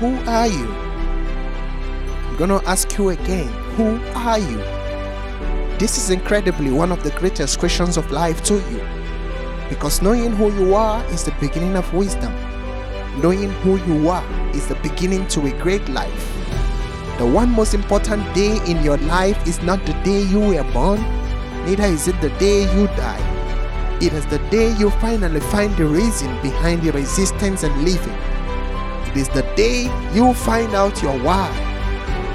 Who are you? I'm gonna ask you again, who are you? This is incredibly one of the greatest questions of life to you. Because knowing who you are is the beginning of wisdom. Knowing who you are is the beginning to a great life. The one most important day in your life is not the day you were born, neither is it the day you die. It is the day you finally find the reason behind your existence and living. It is the day you find out your why.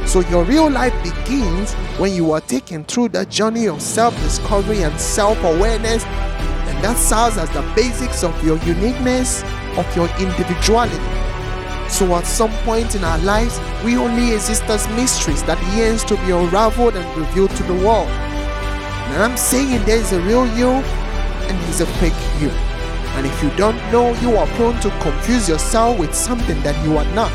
So your real life begins when you are taken through that journey of self-discovery and self-awareness, and that serves as the basics of your uniqueness, of your individuality. So at some point in our lives, we only exist as mysteries that yearns to be unraveled and revealed to the world. And I'm saying there is a real you and there's a fake you. And if you don't know, you are prone to confuse yourself with something that you are not.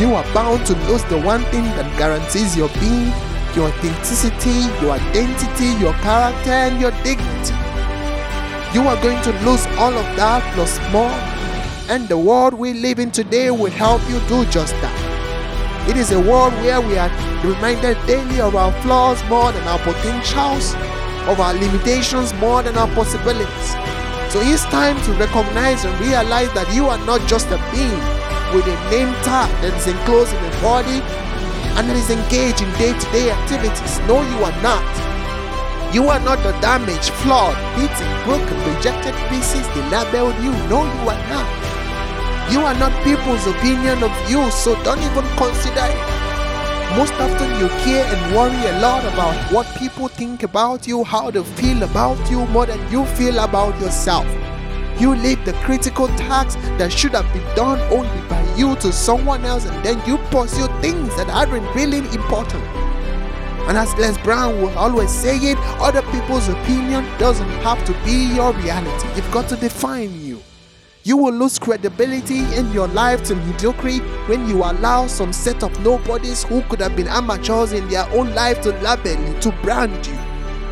You are bound to lose the one thing that guarantees your being, your authenticity, your identity, your character, and your dignity. You are going to lose all of that plus more and the world we live in today will help you do just that. It is a world where we are reminded daily of our flaws more than our potentials, of our limitations more than our possibilities. So it's time to recognize and realize that you are not just a being with a name tag that is enclosed in a body and that is engaged in day to day activities. No, you are not. You are not the damaged, flawed, beaten, broken, rejected pieces they labeled you. No, you are not. You are not people's opinion of you, so don't even consider it. Most often, you care and worry a lot about what people think about you, how they feel about you, more than you feel about yourself. You leave the critical tasks that should have been done only by you to someone else, and then you pursue things that aren't really important. And as Les Brown will always say it, other people's opinion doesn't have to be your reality. You've got to define you. You will lose credibility in your life to mediocrity when you allow some set of nobodies who could have been amateurs in their own life to label you, to brand you.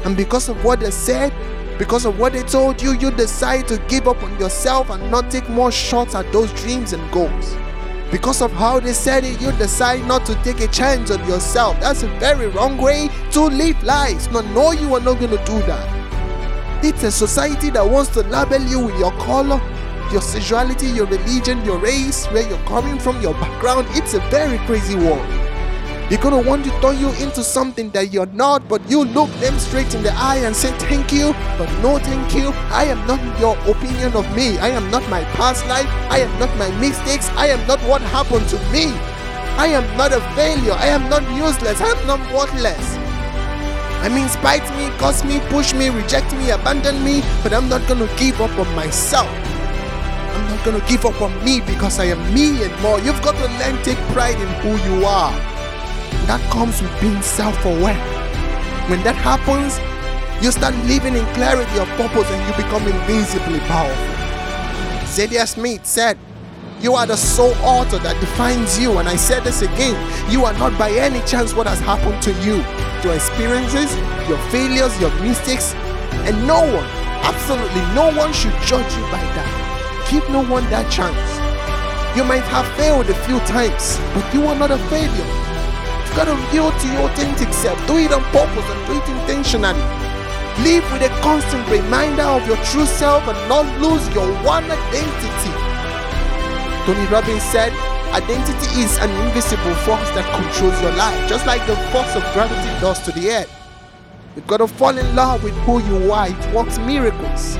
And because of what they said, because of what they told you, you decide to give up on yourself and not take more shots at those dreams and goals. Because of how they said it, you decide not to take a chance on yourself. That's a very wrong way to live life. No, no, you are not going to do that. It's a society that wants to label you with your color, your sexuality, your religion, your race, where you're coming from, your background. It's a very crazy world. They're gonna want to turn you into something that you're not, but you look them straight in the eye and say thank you, but no thank you. I am not your opinion of me. I am not my past life. I am not my mistakes. I am not what happened to me. I am not a failure. I am not useless. I am not worthless. I mean, spite me, curse me, push me, reject me, abandon me, but I'm not gonna give up on myself. I'm not gonna give up on me because I am me and more. You've got to learn take pride in who you are. That comes with being self-aware. When that happens, you start living in clarity of purpose and you become invincibly powerful. Zadie Smith said, You are the sole author that defines you. And I said this again you are not by any chance what has happened to you. Your experiences, your failures, your mistakes, and no one, absolutely no one should judge you by that give no one that chance. You might have failed a few times, but you are not a failure. You've got to yield to your authentic self. Do it on purpose and do it intentionally. Live with a constant reminder of your true self and not lose your one identity. Tony Robbins said, Identity is an invisible force that controls your life, just like the force of gravity does to the earth. You've got to fall in love with who you are, it works miracles.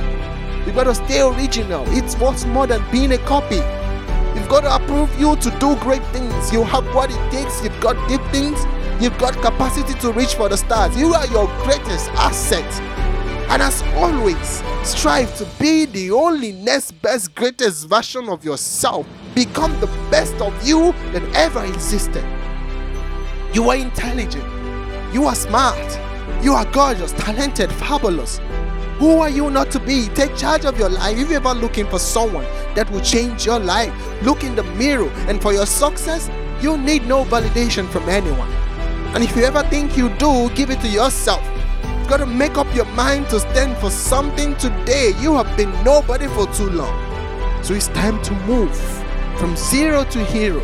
You've got to stay original. It's what's more than being a copy. You've got to approve you to do great things. You have what it takes. You've got deep things. You've got capacity to reach for the stars. You are your greatest asset. And as always, strive to be the only next best, greatest version of yourself. Become the best of you that ever existed. You are intelligent. You are smart. You are gorgeous, talented, fabulous. Who are you not to be? Take charge of your life. If you're ever looking for someone that will change your life, look in the mirror. And for your success, you need no validation from anyone. And if you ever think you do, give it to yourself. You've got to make up your mind to stand for something today. You have been nobody for too long. So it's time to move from zero to hero.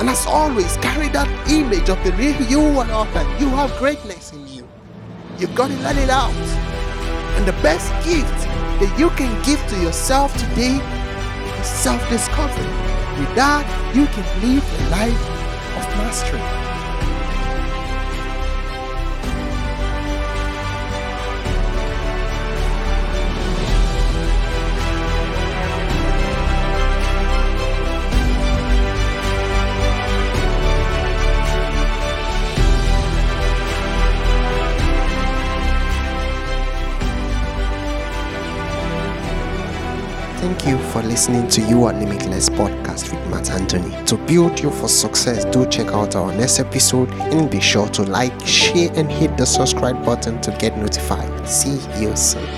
And as always, carry that image of the real you and that. You have greatness in you. You've gotta let it out. And the best gift that you can give to yourself today is self discovery. With that, you can live a life of mastery. Thank you for listening to You Are Limitless podcast with Matt Anthony. To build you for success, do check out our next episode and be sure to like, share, and hit the subscribe button to get notified. See you soon.